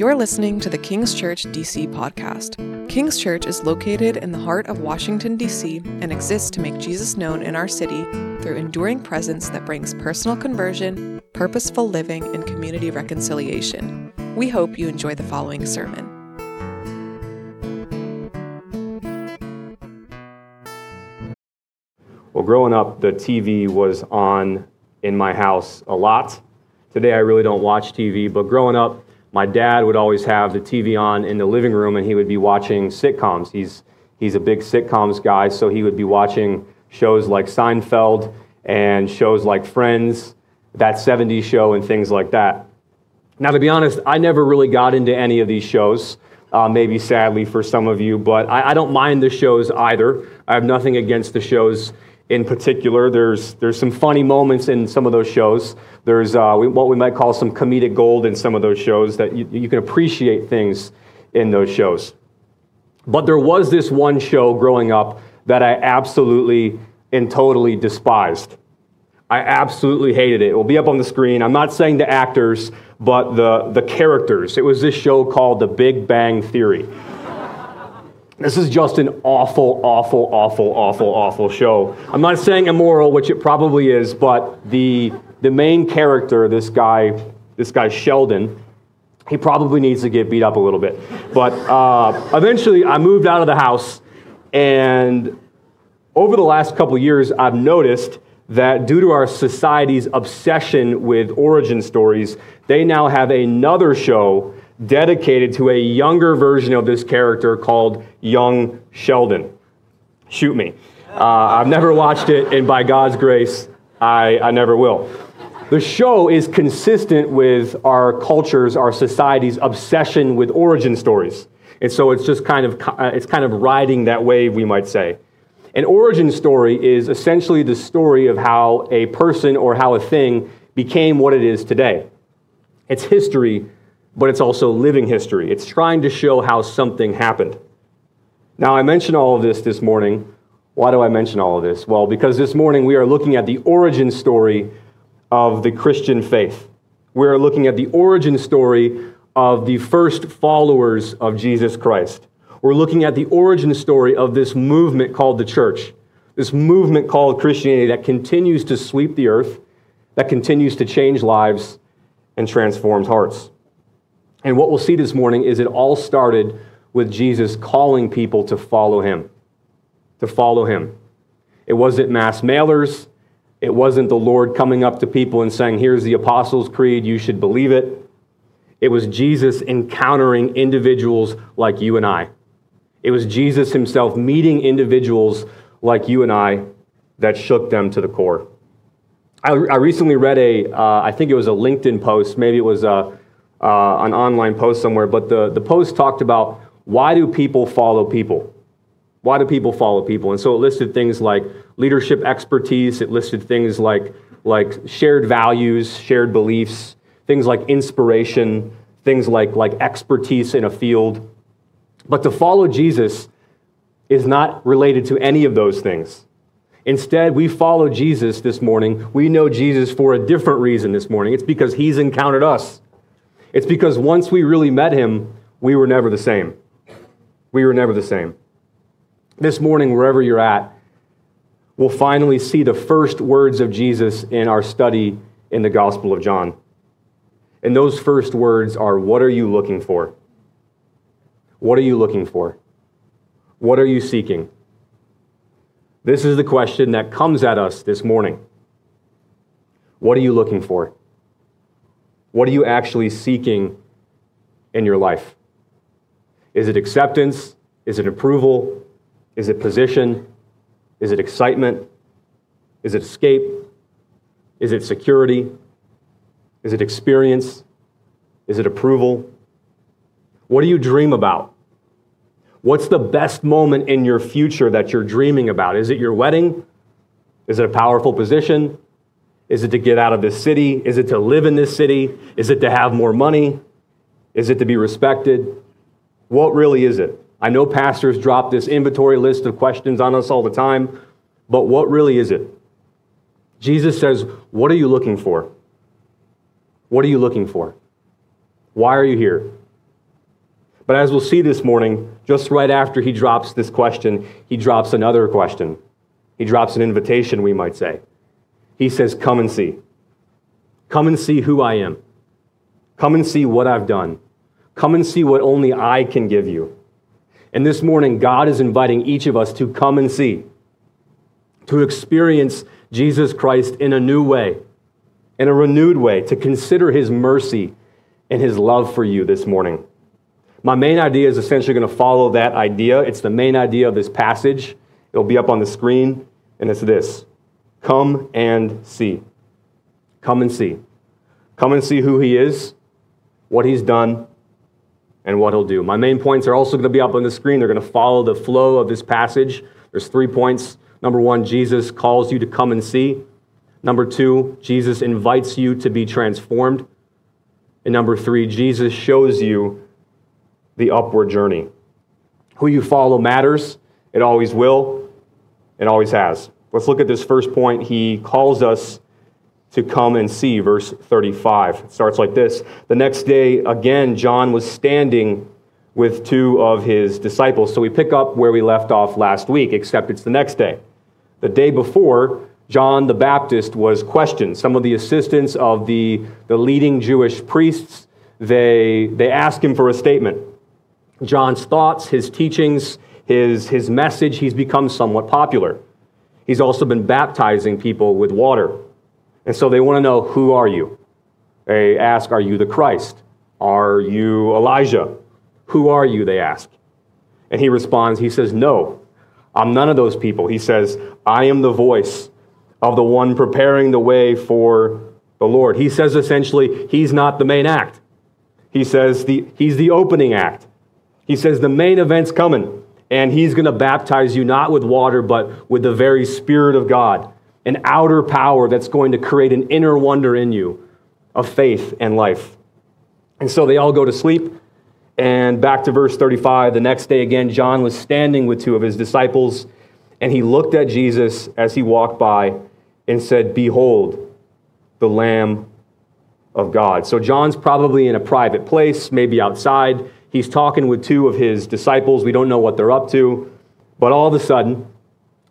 You're listening to the King's Church DC podcast. King's Church is located in the heart of Washington, D.C., and exists to make Jesus known in our city through enduring presence that brings personal conversion, purposeful living, and community reconciliation. We hope you enjoy the following sermon. Well, growing up, the TV was on in my house a lot. Today, I really don't watch TV, but growing up, my dad would always have the TV on in the living room and he would be watching sitcoms. He's, he's a big sitcoms guy, so he would be watching shows like Seinfeld and shows like Friends, that 70s show, and things like that. Now, to be honest, I never really got into any of these shows, uh, maybe sadly for some of you, but I, I don't mind the shows either. I have nothing against the shows in particular. There's, there's some funny moments in some of those shows. There's uh, what we might call some comedic gold in some of those shows that you, you can appreciate things in those shows. But there was this one show growing up that I absolutely and totally despised. I absolutely hated it. It will be up on the screen. I'm not saying the actors, but the, the characters. It was this show called The Big Bang Theory. This is just an awful, awful, awful, awful, awful show. I'm not saying immoral, which it probably is, but the, the main character, this guy, this guy Sheldon, he probably needs to get beat up a little bit. But uh, eventually, I moved out of the house, and over the last couple years, I've noticed that due to our society's obsession with origin stories, they now have another show dedicated to a younger version of this character called Young Sheldon. Shoot me. Uh, I've never watched it, and by God's grace, I, I never will. The show is consistent with our culture's, our society's obsession with origin stories. And so it's just kind of, uh, it's kind of riding that wave, we might say. An origin story is essentially the story of how a person or how a thing became what it is today. It's history, but it's also living history. It's trying to show how something happened. Now, I mention all of this this morning. Why do I mention all of this? Well, because this morning we are looking at the origin story of the Christian faith. We are looking at the origin story of the first followers of Jesus Christ. We're looking at the origin story of this movement called the church, this movement called Christianity that continues to sweep the earth, that continues to change lives and transforms hearts. And what we'll see this morning is it all started with Jesus calling people to follow him. To follow him. It wasn't mass mailers. It wasn't the Lord coming up to people and saying, Here's the Apostles' Creed, you should believe it. It was Jesus encountering individuals like you and I. It was Jesus himself meeting individuals like you and I that shook them to the core. I, I recently read a, uh, I think it was a LinkedIn post, maybe it was a, uh, an online post somewhere, but the, the post talked about why do people follow people? Why do people follow people? And so it listed things like leadership expertise, it listed things like, like shared values, shared beliefs, things like inspiration, things like, like expertise in a field. But to follow Jesus is not related to any of those things. Instead, we follow Jesus this morning. We know Jesus for a different reason this morning. It's because he's encountered us. It's because once we really met him, we were never the same. We were never the same. This morning, wherever you're at, we'll finally see the first words of Jesus in our study in the Gospel of John. And those first words are What are you looking for? What are you looking for? What are you seeking? This is the question that comes at us this morning. What are you looking for? What are you actually seeking in your life? Is it acceptance? Is it approval? Is it position? Is it excitement? Is it escape? Is it security? Is it experience? Is it approval? What do you dream about? What's the best moment in your future that you're dreaming about? Is it your wedding? Is it a powerful position? Is it to get out of this city? Is it to live in this city? Is it to have more money? Is it to be respected? What really is it? I know pastors drop this inventory list of questions on us all the time, but what really is it? Jesus says, What are you looking for? What are you looking for? Why are you here? But as we'll see this morning, just right after he drops this question, he drops another question. He drops an invitation, we might say. He says, Come and see. Come and see who I am. Come and see what I've done. Come and see what only I can give you. And this morning, God is inviting each of us to come and see, to experience Jesus Christ in a new way, in a renewed way, to consider his mercy and his love for you this morning. My main idea is essentially going to follow that idea. It's the main idea of this passage. It'll be up on the screen, and it's this Come and see. Come and see. Come and see who he is, what he's done, and what he'll do. My main points are also going to be up on the screen. They're going to follow the flow of this passage. There's three points. Number one, Jesus calls you to come and see. Number two, Jesus invites you to be transformed. And number three, Jesus shows you the upward journey. Who you follow matters. It always will. It always has. Let's look at this first point. He calls us to come and see, verse 35. It starts like this The next day, again, John was standing with two of his disciples. So we pick up where we left off last week, except it's the next day. The day before, John the Baptist was questioned. Some of the assistants of the, the leading Jewish priests, they, they asked him for a statement. John's thoughts, his teachings, his, his message, he's become somewhat popular. He's also been baptizing people with water. And so they want to know who are you? They ask, Are you the Christ? Are you Elijah? Who are you? They ask. And he responds, He says, No, I'm none of those people. He says, I am the voice of the one preparing the way for the Lord. He says essentially, He's not the main act. He says the, He's the opening act. He says the main event's coming, and He's going to baptize you not with water, but with the very Spirit of God an outer power that's going to create an inner wonder in you of faith and life. And so they all go to sleep. And back to verse 35, the next day again, John was standing with two of his disciples, and he looked at Jesus as he walked by and said, Behold, the Lamb of God. So John's probably in a private place, maybe outside. He's talking with two of his disciples. We don't know what they're up to. But all of a sudden,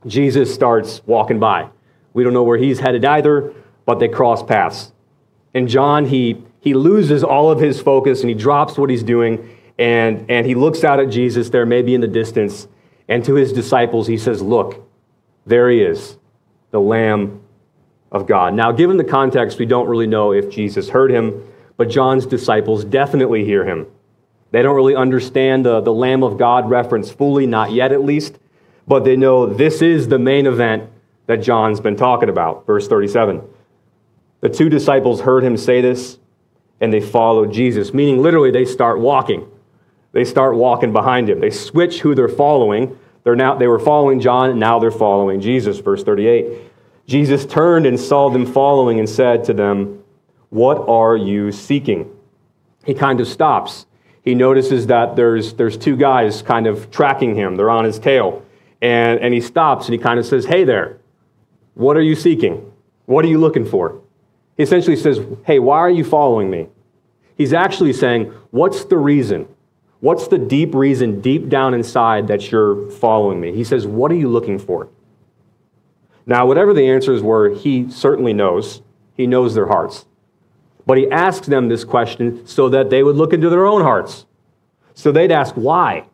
Jesus starts walking by. We don't know where he's headed either, but they cross paths. And John, he, he loses all of his focus and he drops what he's doing and, and he looks out at Jesus there, maybe in the distance, and to his disciples, he says, Look, there he is, the Lamb of God. Now, given the context, we don't really know if Jesus heard him, but John's disciples definitely hear him. They don't really understand the, the Lamb of God reference fully, not yet at least, but they know this is the main event that John's been talking about. Verse 37. The two disciples heard him say this and they followed Jesus, meaning literally they start walking. They start walking behind him. They switch who they're following. They're now, they were following John, and now they're following Jesus. Verse 38. Jesus turned and saw them following and said to them, What are you seeking? He kind of stops. He notices that there's, there's two guys kind of tracking him. They're on his tail. And, and he stops and he kind of says, Hey there, what are you seeking? What are you looking for? He essentially says, Hey, why are you following me? He's actually saying, What's the reason? What's the deep reason deep down inside that you're following me? He says, What are you looking for? Now, whatever the answers were, he certainly knows. He knows their hearts. But he asks them this question so that they would look into their own hearts. So they'd ask, Why?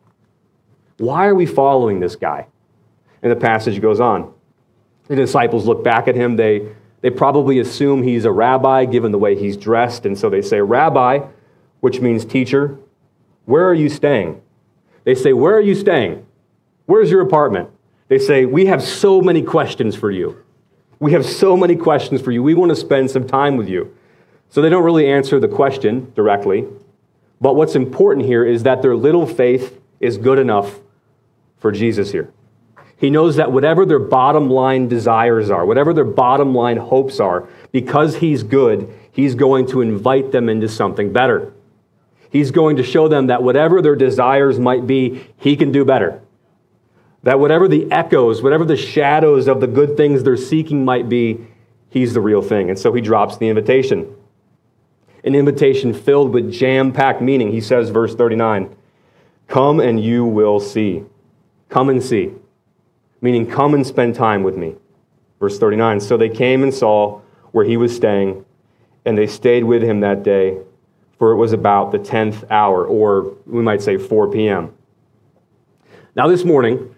Why are we following this guy? And the passage goes on. The disciples look back at him. They, they probably assume he's a rabbi given the way he's dressed. And so they say, Rabbi, which means teacher, where are you staying? They say, Where are you staying? Where's your apartment? They say, We have so many questions for you. We have so many questions for you. We want to spend some time with you. So they don't really answer the question directly. But what's important here is that their little faith is good enough for Jesus here. He knows that whatever their bottom line desires are, whatever their bottom line hopes are, because He's good, He's going to invite them into something better. He's going to show them that whatever their desires might be, He can do better. That whatever the echoes, whatever the shadows of the good things they're seeking might be, He's the real thing. And so He drops the invitation. An invitation filled with jam packed meaning. He says, verse 39, Come and you will see. Come and see. Meaning, come and spend time with me. Verse 39 So they came and saw where he was staying, and they stayed with him that day, for it was about the 10th hour, or we might say 4 p.m. Now, this morning,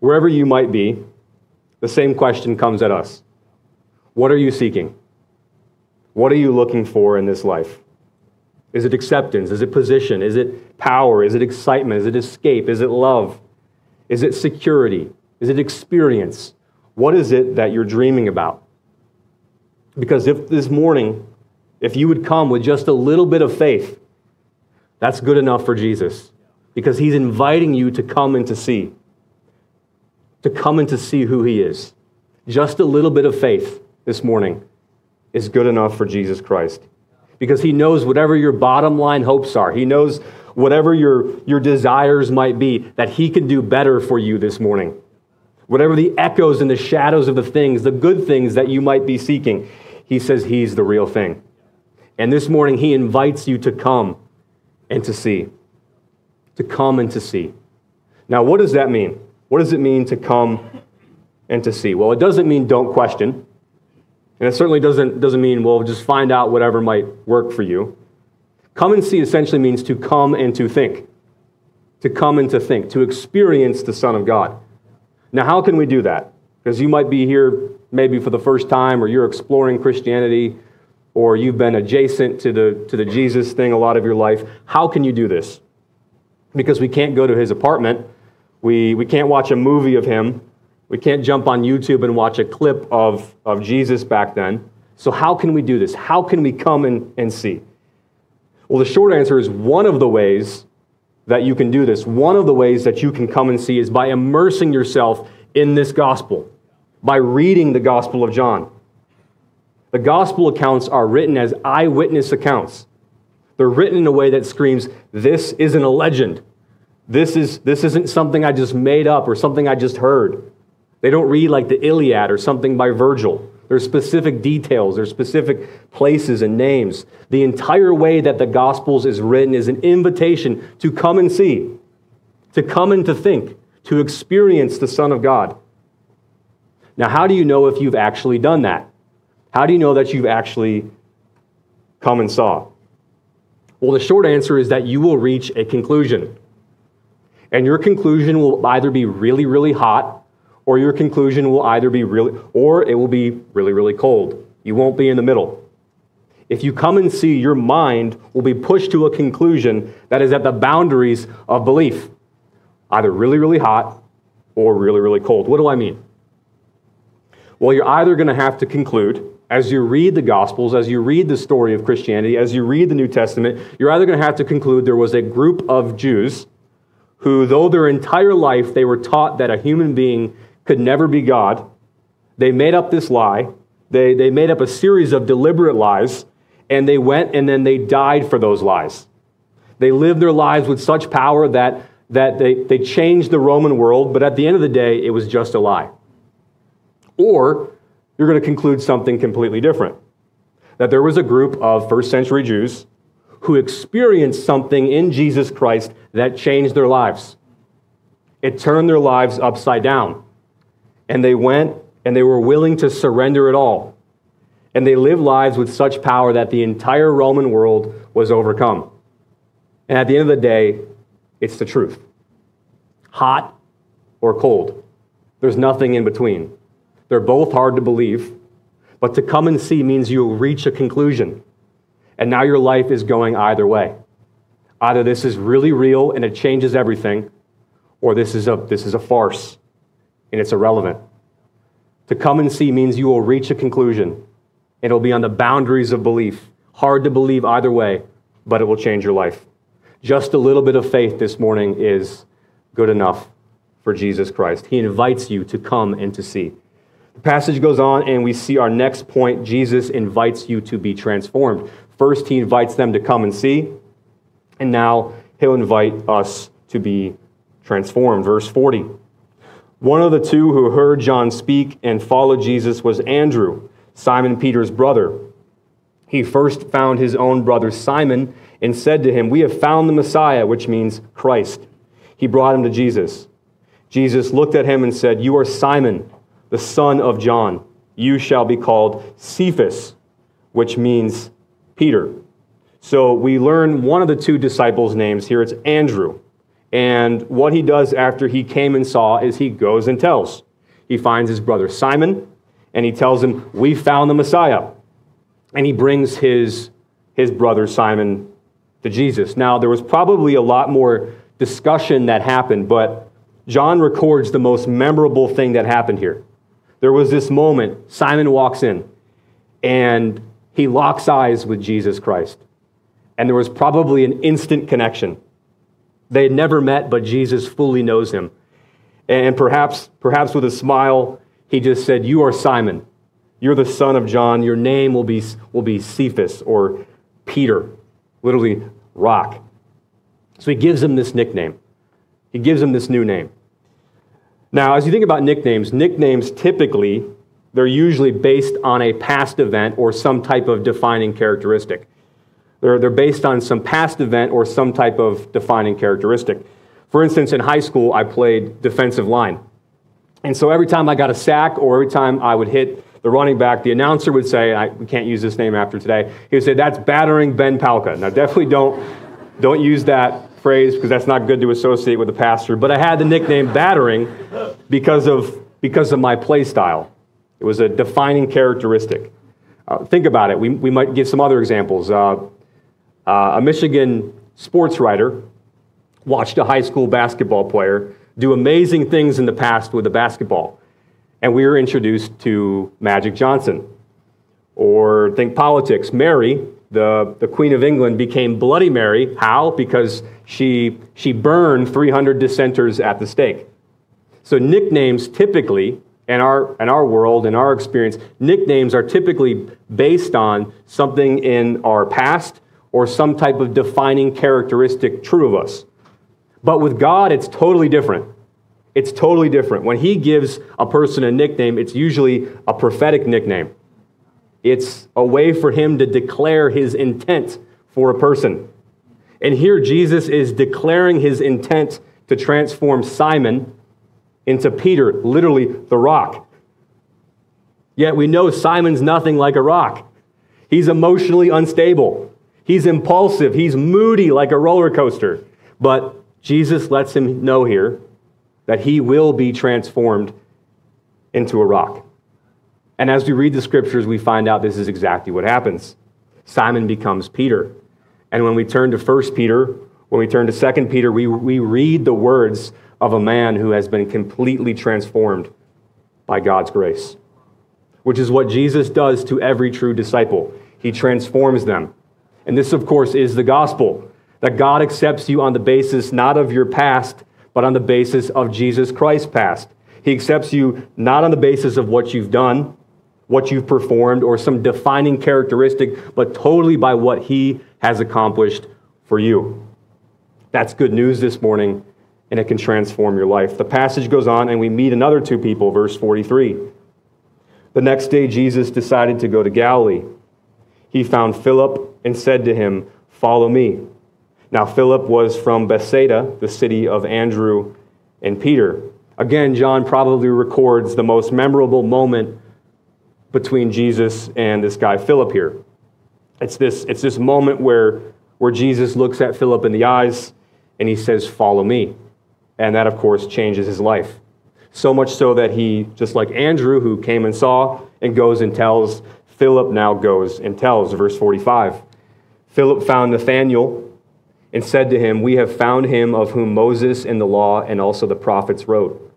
wherever you might be, the same question comes at us What are you seeking? What are you looking for in this life? Is it acceptance? Is it position? Is it power? Is it excitement? Is it escape? Is it love? Is it security? Is it experience? What is it that you're dreaming about? Because if this morning, if you would come with just a little bit of faith, that's good enough for Jesus. Because he's inviting you to come and to see, to come and to see who he is. Just a little bit of faith this morning is good enough for Jesus Christ. Because he knows whatever your bottom line hopes are, he knows whatever your, your desires might be, that he can do better for you this morning. Whatever the echoes and the shadows of the things, the good things that you might be seeking, he says he's the real thing. And this morning, he invites you to come and to see. To come and to see. Now, what does that mean? What does it mean to come and to see? Well, it doesn't mean don't question. And it certainly doesn't, doesn't mean, well, just find out whatever might work for you. Come and see essentially means to come and to think. To come and to think, to experience the Son of God. Now, how can we do that? Because you might be here maybe for the first time, or you're exploring Christianity, or you've been adjacent to the, to the Jesus thing a lot of your life. How can you do this? Because we can't go to his apartment, we, we can't watch a movie of him, we can't jump on YouTube and watch a clip of, of Jesus back then. So, how can we do this? How can we come and, and see? Well, the short answer is one of the ways that you can do this, one of the ways that you can come and see is by immersing yourself in this gospel, by reading the Gospel of John. The gospel accounts are written as eyewitness accounts. They're written in a way that screams, This isn't a legend. This, is, this isn't something I just made up or something I just heard. They don't read like the Iliad or something by Virgil. There's specific details, there's specific places and names. The entire way that the Gospels is written is an invitation to come and see, to come and to think, to experience the Son of God. Now, how do you know if you've actually done that? How do you know that you've actually come and saw? Well, the short answer is that you will reach a conclusion. And your conclusion will either be really, really hot or your conclusion will either be really, or it will be really, really cold. You won't be in the middle. If you come and see, your mind will be pushed to a conclusion that is at the boundaries of belief, either really, really hot or really, really cold. What do I mean? Well, you're either going to have to conclude, as you read the Gospels, as you read the story of Christianity, as you read the New Testament, you're either going to have to conclude there was a group of Jews who, though their entire life they were taught that a human being could never be God. They made up this lie. They, they made up a series of deliberate lies, and they went and then they died for those lies. They lived their lives with such power that, that they, they changed the Roman world, but at the end of the day, it was just a lie. Or you're going to conclude something completely different that there was a group of first century Jews who experienced something in Jesus Christ that changed their lives. It turned their lives upside down and they went and they were willing to surrender it all. And they lived lives with such power that the entire Roman world was overcome. And at the end of the day, it's the truth hot or cold. There's nothing in between. They're both hard to believe, but to come and see means you'll reach a conclusion. And now your life is going either way. Either this is really real and it changes everything, or this is a, this is a farce and it's irrelevant. To come and see means you will reach a conclusion. It'll be on the boundaries of belief. Hard to believe either way, but it will change your life. Just a little bit of faith this morning is good enough for Jesus Christ. He invites you to come and to see. The passage goes on, and we see our next point Jesus invites you to be transformed. First, he invites them to come and see, and now he'll invite us to be transformed. Verse 40. One of the two who heard John speak and followed Jesus was Andrew, Simon Peter's brother. He first found his own brother Simon and said to him, We have found the Messiah, which means Christ. He brought him to Jesus. Jesus looked at him and said, You are Simon, the son of John. You shall be called Cephas, which means Peter. So we learn one of the two disciples' names here. It's Andrew. And what he does after he came and saw is he goes and tells. He finds his brother Simon and he tells him, We found the Messiah. And he brings his, his brother Simon to Jesus. Now, there was probably a lot more discussion that happened, but John records the most memorable thing that happened here. There was this moment, Simon walks in and he locks eyes with Jesus Christ. And there was probably an instant connection. They had never met, but Jesus fully knows him. And perhaps, perhaps with a smile, he just said, You are Simon. You're the son of John. Your name will be, will be Cephas or Peter, literally rock. So he gives him this nickname. He gives him this new name. Now, as you think about nicknames, nicknames typically, they're usually based on a past event or some type of defining characteristic. They're, they're based on some past event or some type of defining characteristic. For instance, in high school, I played defensive line. And so every time I got a sack or every time I would hit the running back, the announcer would say, I, we can't use this name after today, he would say, that's battering Ben Palka. Now, definitely don't, don't use that phrase because that's not good to associate with a pastor. But I had the nickname battering because of, because of my play style. It was a defining characteristic. Uh, think about it. We, we might give some other examples. Uh, uh, a Michigan sports writer watched a high school basketball player do amazing things in the past with a basketball. And we were introduced to Magic Johnson. Or think politics. Mary, the, the Queen of England, became Bloody Mary. How? Because she, she burned 300 dissenters at the stake. So, nicknames typically, in our, in our world, in our experience, nicknames are typically based on something in our past or some type of defining characteristic true of us. But with God, it's totally different. It's totally different. When He gives a person a nickname, it's usually a prophetic nickname. It's a way for Him to declare His intent for a person. And here, Jesus is declaring His intent to transform Simon into Peter, literally the rock. Yet we know Simon's nothing like a rock. He's emotionally unstable. He's impulsive. He's moody like a roller coaster. But Jesus lets him know here that he will be transformed into a rock. And as we read the scriptures, we find out this is exactly what happens. Simon becomes Peter. And when we turn to 1 Peter, when we turn to 2 Peter, we, we read the words of a man who has been completely transformed by God's grace, which is what Jesus does to every true disciple. He transforms them. And this, of course, is the gospel that God accepts you on the basis not of your past, but on the basis of Jesus Christ's past. He accepts you not on the basis of what you've done, what you've performed, or some defining characteristic, but totally by what He has accomplished for you. That's good news this morning, and it can transform your life. The passage goes on, and we meet another two people, verse 43. The next day, Jesus decided to go to Galilee. He found Philip and said to him, Follow me. Now, Philip was from Bethsaida, the city of Andrew and Peter. Again, John probably records the most memorable moment between Jesus and this guy, Philip, here. It's this, it's this moment where, where Jesus looks at Philip in the eyes and he says, Follow me. And that, of course, changes his life. So much so that he, just like Andrew, who came and saw and goes and tells, Philip now goes and tells. Verse 45. Philip found Nathanael and said to him, We have found him of whom Moses in the law and also the prophets wrote,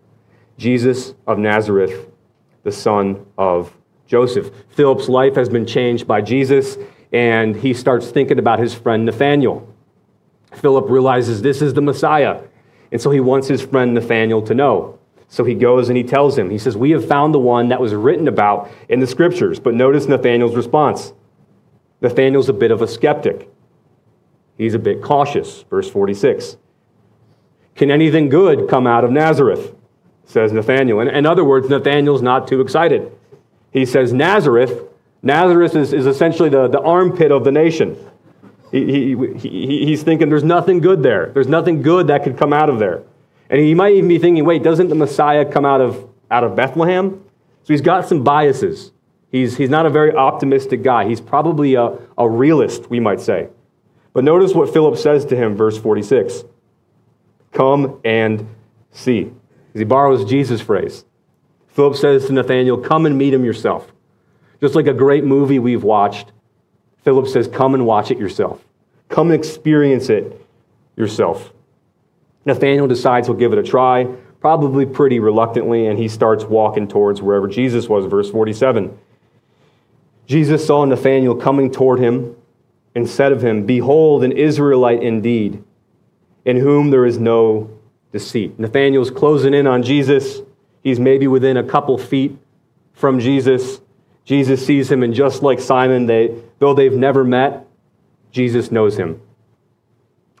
Jesus of Nazareth, the son of Joseph. Philip's life has been changed by Jesus, and he starts thinking about his friend Nathanael. Philip realizes this is the Messiah, and so he wants his friend Nathanael to know. So he goes and he tells him, he says, We have found the one that was written about in the scriptures. But notice Nathanael's response. Nathanael's a bit of a skeptic. He's a bit cautious. Verse 46. Can anything good come out of Nazareth? Says Nathanael. In, other words, Nathanael's not too excited. He says, Nazareth, Nazareth is, is essentially the, the armpit of the nation. He, he, he, he's thinking there's nothing good there. There's nothing good that could come out of there. And he might even be thinking, wait, doesn't the Messiah come out of, out of Bethlehem? So he's got some biases. He's, he's not a very optimistic guy. He's probably a, a realist, we might say. But notice what Philip says to him, verse 46 Come and see. He borrows Jesus' phrase. Philip says to Nathanael, Come and meet him yourself. Just like a great movie we've watched, Philip says, Come and watch it yourself. Come and experience it yourself. Nathanael decides he'll give it a try, probably pretty reluctantly, and he starts walking towards wherever Jesus was, verse 47. Jesus saw Nathanael coming toward him and said of him, Behold, an Israelite indeed, in whom there is no deceit. Nathanael's closing in on Jesus. He's maybe within a couple feet from Jesus. Jesus sees him, and just like Simon, they, though they've never met, Jesus knows him.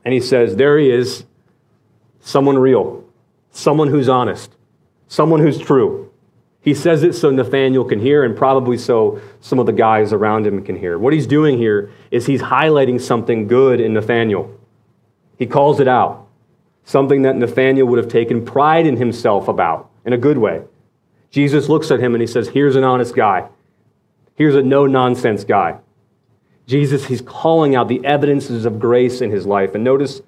And he says, There he is, someone real, someone who's honest, someone who's true. He says it so Nathanael can hear, and probably so some of the guys around him can hear. What he's doing here is he's highlighting something good in Nathanael. He calls it out, something that Nathanael would have taken pride in himself about in a good way. Jesus looks at him and he says, Here's an honest guy. Here's a no nonsense guy. Jesus, he's calling out the evidences of grace in his life. And notice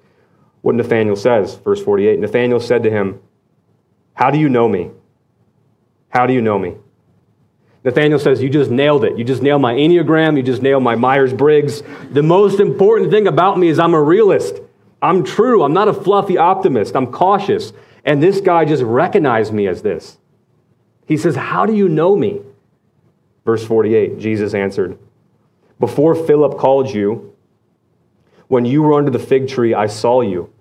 what Nathanael says, verse 48. Nathanael said to him, How do you know me? How do you know me? Nathanael says, You just nailed it. You just nailed my Enneagram. You just nailed my Myers Briggs. The most important thing about me is I'm a realist. I'm true. I'm not a fluffy optimist. I'm cautious. And this guy just recognized me as this. He says, How do you know me? Verse 48 Jesus answered, Before Philip called you, when you were under the fig tree, I saw you.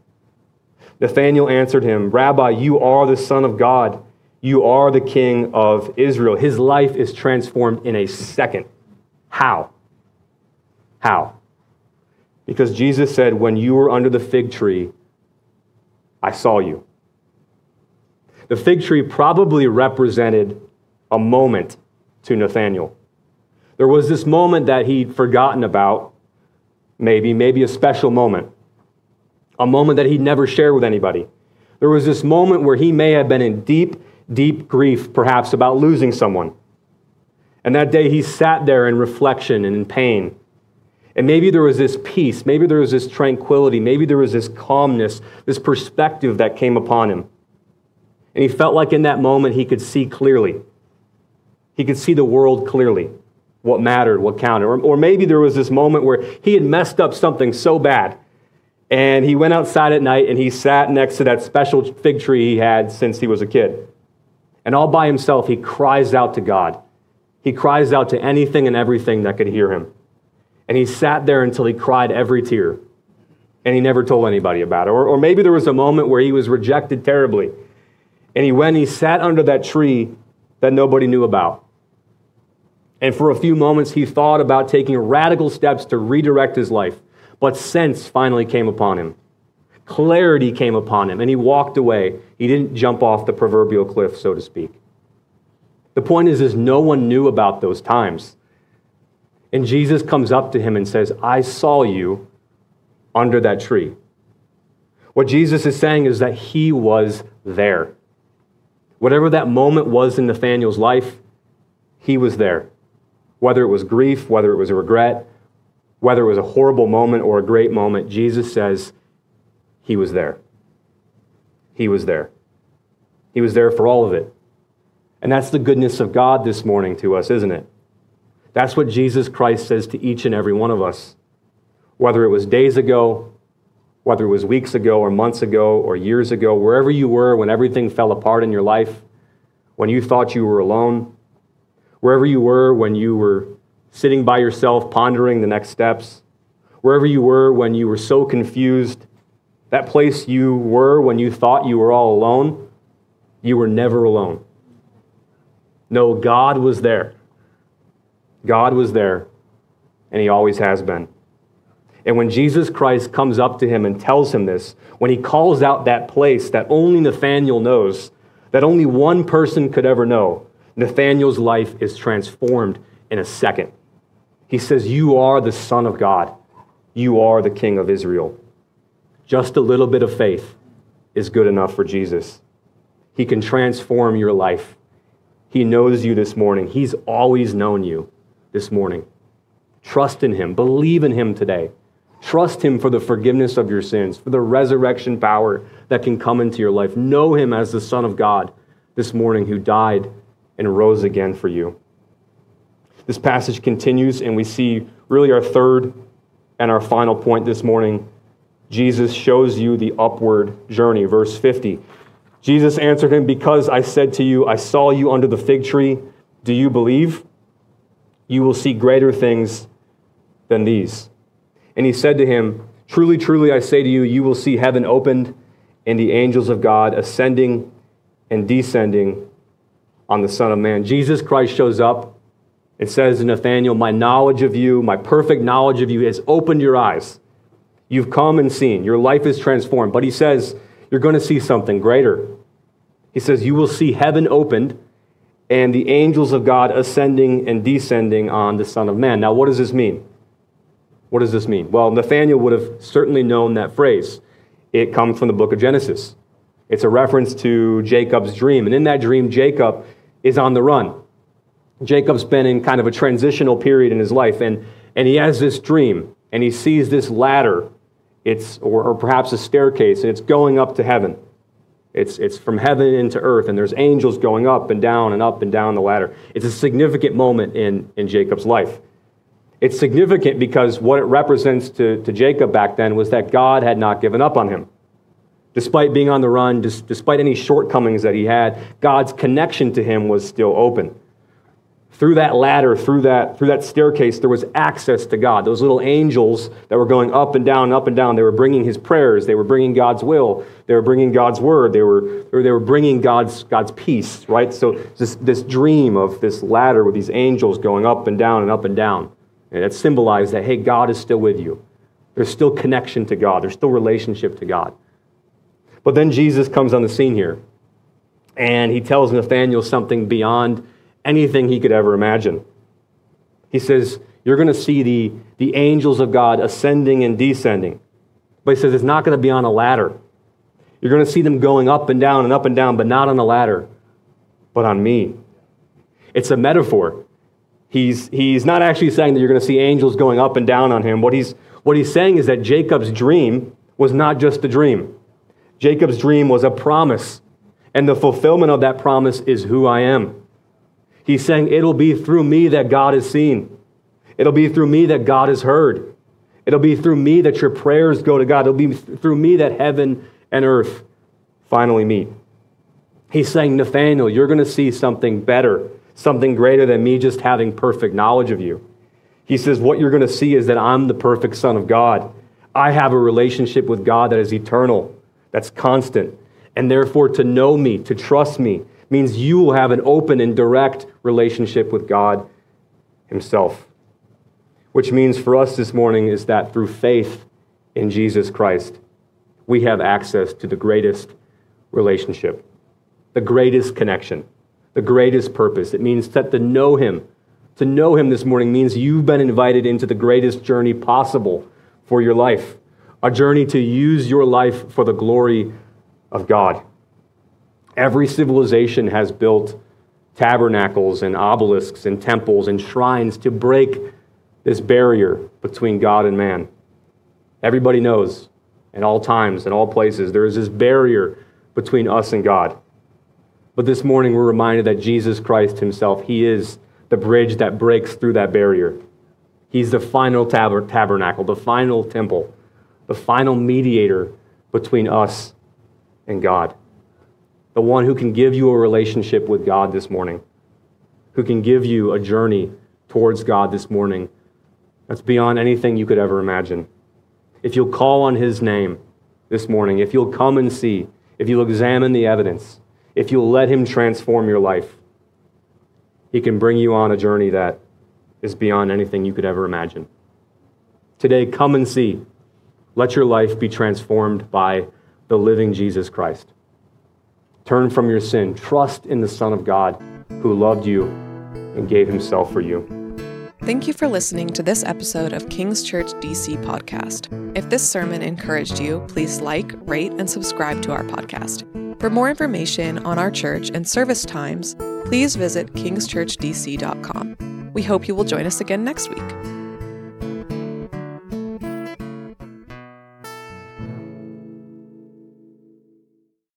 Nathanael answered him, Rabbi, you are the Son of God. You are the King of Israel. His life is transformed in a second. How? How? Because Jesus said, When you were under the fig tree, I saw you. The fig tree probably represented a moment to Nathanael. There was this moment that he'd forgotten about, maybe, maybe a special moment, a moment that he'd never shared with anybody. There was this moment where he may have been in deep, deep grief, perhaps, about losing someone. And that day he sat there in reflection and in pain. And maybe there was this peace, maybe there was this tranquility, maybe there was this calmness, this perspective that came upon him. And he felt like in that moment he could see clearly. He could see the world clearly, what mattered, what counted. Or, or maybe there was this moment where he had messed up something so bad, and he went outside at night and he sat next to that special fig tree he had since he was a kid. And all by himself, he cries out to God. He cries out to anything and everything that could hear him. And he sat there until he cried every tear. And he never told anybody about it. Or, or maybe there was a moment where he was rejected terribly. And he went, he sat under that tree that nobody knew about. And for a few moments, he thought about taking radical steps to redirect his life. But sense finally came upon him. Clarity came upon him, and he walked away. He didn't jump off the proverbial cliff, so to speak. The point is, is no one knew about those times. And Jesus comes up to him and says, I saw you under that tree. What Jesus is saying is that he was there. Whatever that moment was in Nathanael's life, he was there whether it was grief, whether it was a regret, whether it was a horrible moment or a great moment, Jesus says he was there. He was there. He was there for all of it. And that's the goodness of God this morning to us, isn't it? That's what Jesus Christ says to each and every one of us. Whether it was days ago, whether it was weeks ago or months ago or years ago, wherever you were when everything fell apart in your life, when you thought you were alone, wherever you were when you were sitting by yourself pondering the next steps, wherever you were when you were so confused, that place you were when you thought you were all alone, you were never alone. No, God was there. God was there, and He always has been. And when Jesus Christ comes up to him and tells him this, when he calls out that place that only Nathanael knows, that only one person could ever know, Nathanael's life is transformed in a second. He says, You are the Son of God. You are the King of Israel. Just a little bit of faith is good enough for Jesus. He can transform your life. He knows you this morning. He's always known you this morning. Trust in Him. Believe in Him today. Trust Him for the forgiveness of your sins, for the resurrection power that can come into your life. Know Him as the Son of God this morning who died and rose again for you. This passage continues, and we see really our third and our final point this morning. Jesus shows you the upward journey. Verse 50. Jesus answered him, Because I said to you, I saw you under the fig tree, do you believe? You will see greater things than these. And he said to him, Truly, truly, I say to you, you will see heaven opened and the angels of God ascending and descending on the Son of Man. Jesus Christ shows up and says to Nathanael, My knowledge of you, my perfect knowledge of you has opened your eyes. You've come and seen. Your life is transformed. But he says, You're going to see something greater. He says, You will see heaven opened and the angels of God ascending and descending on the Son of Man. Now, what does this mean? What does this mean? Well, Nathanael would have certainly known that phrase. It comes from the book of Genesis. It's a reference to Jacob's dream. And in that dream, Jacob is on the run. Jacob's been in kind of a transitional period in his life, and, and he has this dream, and he sees this ladder, it's, or, or perhaps a staircase, and it's going up to heaven. It's, it's from heaven into earth, and there's angels going up and down and up and down the ladder. It's a significant moment in, in Jacob's life. It's significant because what it represents to, to Jacob back then was that God had not given up on him. Despite being on the run, despite any shortcomings that he had, God's connection to him was still open. Through that ladder, through that, through that staircase, there was access to God. Those little angels that were going up and down, up and down, they were bringing his prayers, they were bringing God's will, they were bringing God's word, they were, they were bringing God's, God's peace, right? So this, this dream of this ladder with these angels going up and down and up and down, and it symbolized that, hey, God is still with you. There's still connection to God, there's still relationship to God. But then Jesus comes on the scene here, and he tells Nathanael something beyond anything he could ever imagine. He says, You're going to see the, the angels of God ascending and descending. But he says, It's not going to be on a ladder. You're going to see them going up and down and up and down, but not on a ladder, but on me. It's a metaphor. He's, he's not actually saying that you're going to see angels going up and down on him. What he's, what he's saying is that Jacob's dream was not just a dream. Jacob's dream was a promise, and the fulfillment of that promise is who I am. He's saying, It'll be through me that God is seen. It'll be through me that God is heard. It'll be through me that your prayers go to God. It'll be through me that heaven and earth finally meet. He's saying, Nathanael, you're going to see something better, something greater than me just having perfect knowledge of you. He says, What you're going to see is that I'm the perfect Son of God. I have a relationship with God that is eternal that's constant. And therefore, to know me, to trust me, means you will have an open and direct relationship with God Himself. Which means for us this morning is that through faith in Jesus Christ, we have access to the greatest relationship, the greatest connection, the greatest purpose. It means that to know Him, to know Him this morning means you've been invited into the greatest journey possible for your life a journey to use your life for the glory of God. Every civilization has built tabernacles and obelisks and temples and shrines to break this barrier between God and man. Everybody knows, in all times, and all places, there is this barrier between us and God. But this morning, we're reminded that Jesus Christ Himself, He is the bridge that breaks through that barrier. He's the final tab- tabernacle, the final temple the final mediator between us and God. The one who can give you a relationship with God this morning, who can give you a journey towards God this morning that's beyond anything you could ever imagine. If you'll call on his name this morning, if you'll come and see, if you'll examine the evidence, if you'll let him transform your life, he can bring you on a journey that is beyond anything you could ever imagine. Today, come and see. Let your life be transformed by the living Jesus Christ. Turn from your sin. Trust in the Son of God who loved you and gave himself for you. Thank you for listening to this episode of King's Church DC podcast. If this sermon encouraged you, please like, rate, and subscribe to our podcast. For more information on our church and service times, please visit kingschurchdc.com. We hope you will join us again next week.